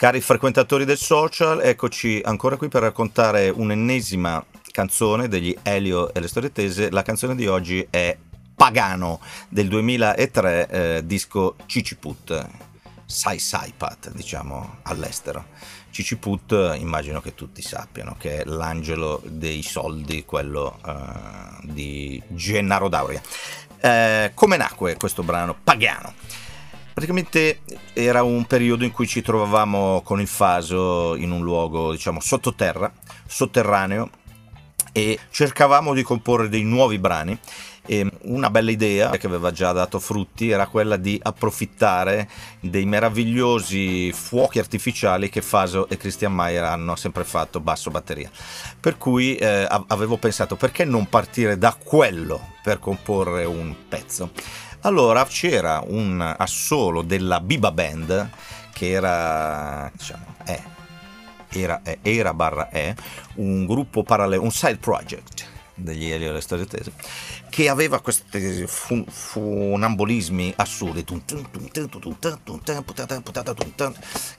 Cari frequentatori del social, eccoci ancora qui per raccontare un'ennesima canzone degli Elio e le storie tese. La canzone di oggi è Pagano del 2003, eh, disco Ciciput, Sai Saipat, diciamo all'estero. Ciciput immagino che tutti sappiano che è l'angelo dei soldi, quello eh, di Gennaro Dauria. Eh, come nacque questo brano? Pagano. Praticamente era un periodo in cui ci trovavamo con il Faso in un luogo, diciamo, sottoterra, sotterraneo, e cercavamo di comporre dei nuovi brani e una bella idea che aveva già dato frutti era quella di approfittare dei meravigliosi fuochi artificiali che Faso e Christian Mayer hanno sempre fatto basso batteria. Per cui eh, avevo pensato perché non partire da quello per comporre un pezzo. Allora c'era un assolo della Biba Band che era, diciamo, è, era, è, era barra è un gruppo parallelo, un side project degli Elio e le storie tese, che aveva questi fun, funambolismi assurdi,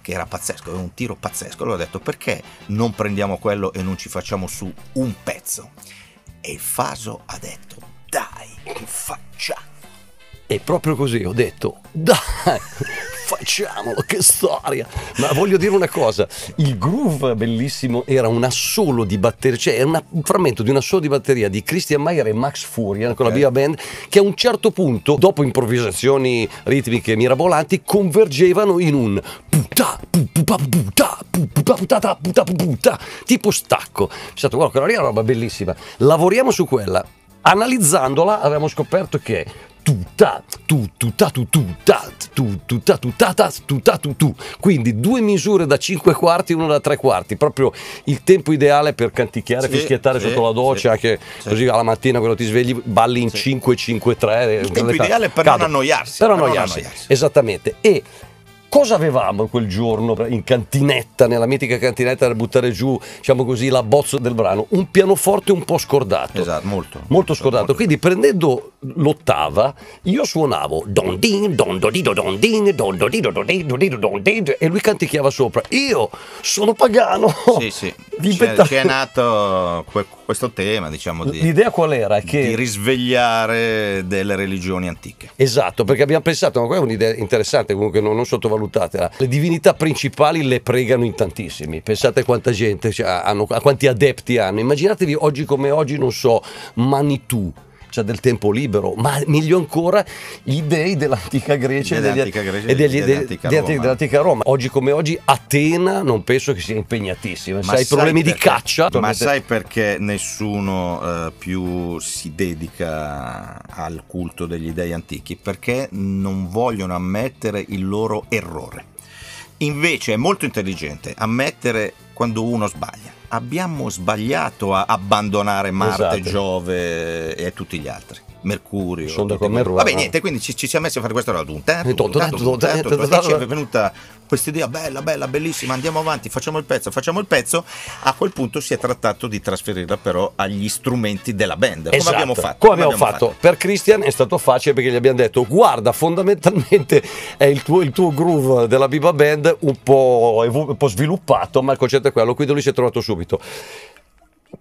che era pazzesco, era un tiro pazzesco. Allora ho detto perché non prendiamo quello e non ci facciamo su un pezzo? E Faso ha detto dai, facciamo? E proprio così ho detto, dai, facciamolo, che storia! Ma voglio dire una cosa, il groove bellissimo era un assolo di batteria, cioè una, un frammento di un assolo di batteria di Christian Mayer e Max Furian con la Via Band che a un certo punto, dopo improvvisazioni ritmiche mirabolanti, convergevano in un puta, puta, puta, puta, puta, puta, tipo stacco. È stato, guarda, quella lì è una roba bellissima. Lavoriamo su quella. Analizzandola abbiamo scoperto che tutta, tu, tutta, tu, tutta, tu, tutta, tutta, tutta, tu, tu. Quindi due misure da 5 quarti e una da 3 quarti, proprio il tempo ideale per canticchiare, sì, fischiettare sì, sotto la doccia, sì, anche sì. così alla mattina quando ti svegli balli in sì. 5, 5, 3. Il tempo ideale per non annoiarsi. Per, per non annoiarsi, annoiarsi. esattamente. E Cosa avevamo quel giorno in cantinetta, nella mitica cantinetta da buttare giù, diciamo così, la bozza del brano? Un pianoforte un po' scordato. Esatto, molto. Molto scordato. Molto. Quindi prendendo l'ottava, io suonavo don din, don do di do don din, don do di do don din, do don din, e lui canticchiava sopra. Io sono pagano. Sì, sì. Diventa... C'è, c'è nato questo tema, diciamo, di, L'idea qual era? Che... Di risvegliare delle religioni antiche. Esatto, perché abbiamo pensato, ma questa è un'idea interessante, comunque non, non sottovalutata valutatela. Le divinità principali le pregano in tantissimi. Pensate quanta gente cioè, hanno, a quanti adepti hanno. Immaginatevi oggi come oggi, non so, Manitou c'è del tempo libero, ma meglio ancora gli dei dell'antica Grecia e, degli, Grecia e degli, dell'antica, Roma. dell'antica, Roma. Oggi come oggi Atena non penso che sia impegnatissima, ma sai, problemi perché, di caccia. Ma sai perché nessuno uh, più si dedica al culto degli dei antichi? Perché non vogliono ammettere il loro errore. Invece è molto intelligente ammettere quando uno sbaglia. Abbiamo sbagliato a abbandonare Marte, esatto. Giove e tutti gli altri. Mercurio. Sono con Mercurio. Vabbè, niente, quindi ci, ci siamo messi a fare questo un tempo. E ci è venuta questa idea bella, bella, bellissima, andiamo avanti, facciamo il pezzo, facciamo il pezzo. A quel punto si è trattato di trasferirla però agli strumenti della band. Come esatto. abbiamo fatto? Come, abbiamo, fatto? fatto? Per Christian è stato facile perché gli abbiamo detto guarda, fondamentalmente è il tuo, il tuo groove della Biba Band un po', un po' sviluppato, ma il concetto è quello, quindi lui si è trovato subito.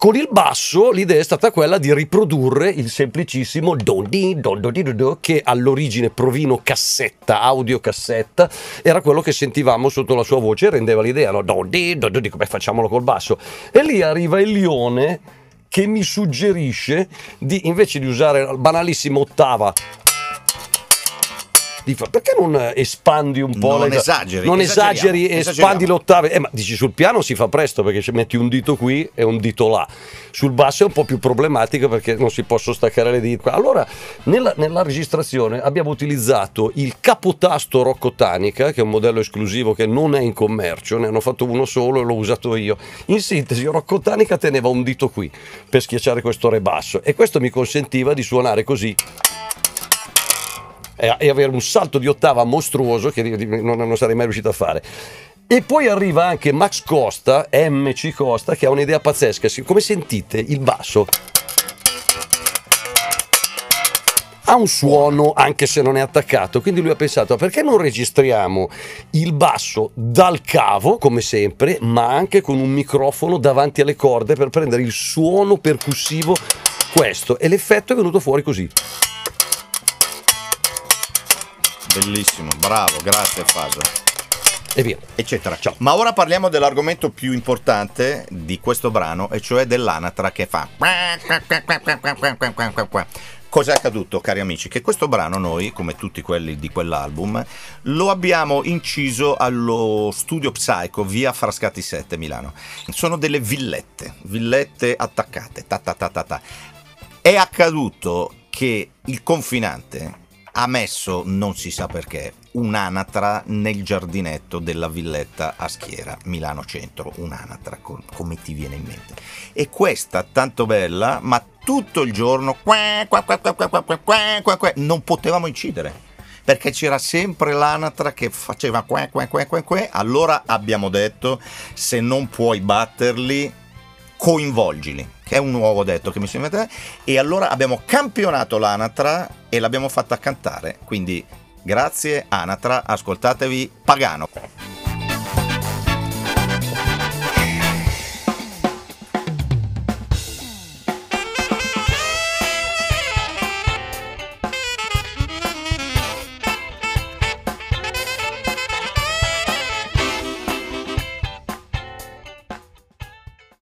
Con il basso l'idea è stata quella di riprodurre il semplicissimo don di don do di do che all'origine provino cassetta, audio cassetta, era quello che sentivamo sotto la sua voce e rendeva l'idea, no? Don di don di come facciamolo col basso. E lì arriva il lione che mi suggerisce di invece di usare la banalissima ottava perché non espandi un po'? Non le... esageri. Non esageri espandi le ottave. Eh, ma dici sul piano si fa presto perché ci metti un dito qui e un dito là. Sul basso è un po' più problematico perché non si possono staccare le dita. Allora, nella, nella registrazione abbiamo utilizzato il capotasto Roccotanica, che è un modello esclusivo che non è in commercio, ne hanno fatto uno solo e l'ho usato io. In sintesi, Roccotanica teneva un dito qui per schiacciare questo re basso e questo mi consentiva di suonare così e avere un salto di ottava mostruoso che non, sarei mai riuscito a fare. E poi arriva anche Max Costa, MC Costa, che ha un'idea pazzesca. Come sentite il basso? ha un suono anche se non è attaccato, quindi lui ha pensato perché non registriamo il basso dal cavo come sempre, ma anche con un microfono davanti alle corde per prendere il suono percussivo questo e l'effetto è venuto fuori così. Bellissimo, bravo, grazie Faso. E via. Eccetera. Ciao. Ma ora parliamo dell'argomento più importante di questo brano, e cioè dell'anatra che fa. Cos'è accaduto, cari amici? Che questo brano noi, come tutti quelli di quell'album, lo abbiamo inciso allo studio Psycho via Frascati 7 Milano. Sono delle villette, villette attaccate. Ta ta ta ta ta. È accaduto che il confinante ha messo, non si sa perché, un'anatra nel giardinetto della villetta a Schiera, Milano Centro, un'anatra, come ti viene in mente. E questa, tanto bella, ma tutto il giorno, non potevamo incidere perché c'era sempre l'anatra che faceva qua, qua, qua, qua, qua. Allora abbiamo detto: se non puoi batterli, coinvolgili, che è un nuovo detto che mi sembra te, e allora abbiamo campionato l'anatra e l'abbiamo fatta cantare, quindi grazie Anatra, ascoltatevi Pagano.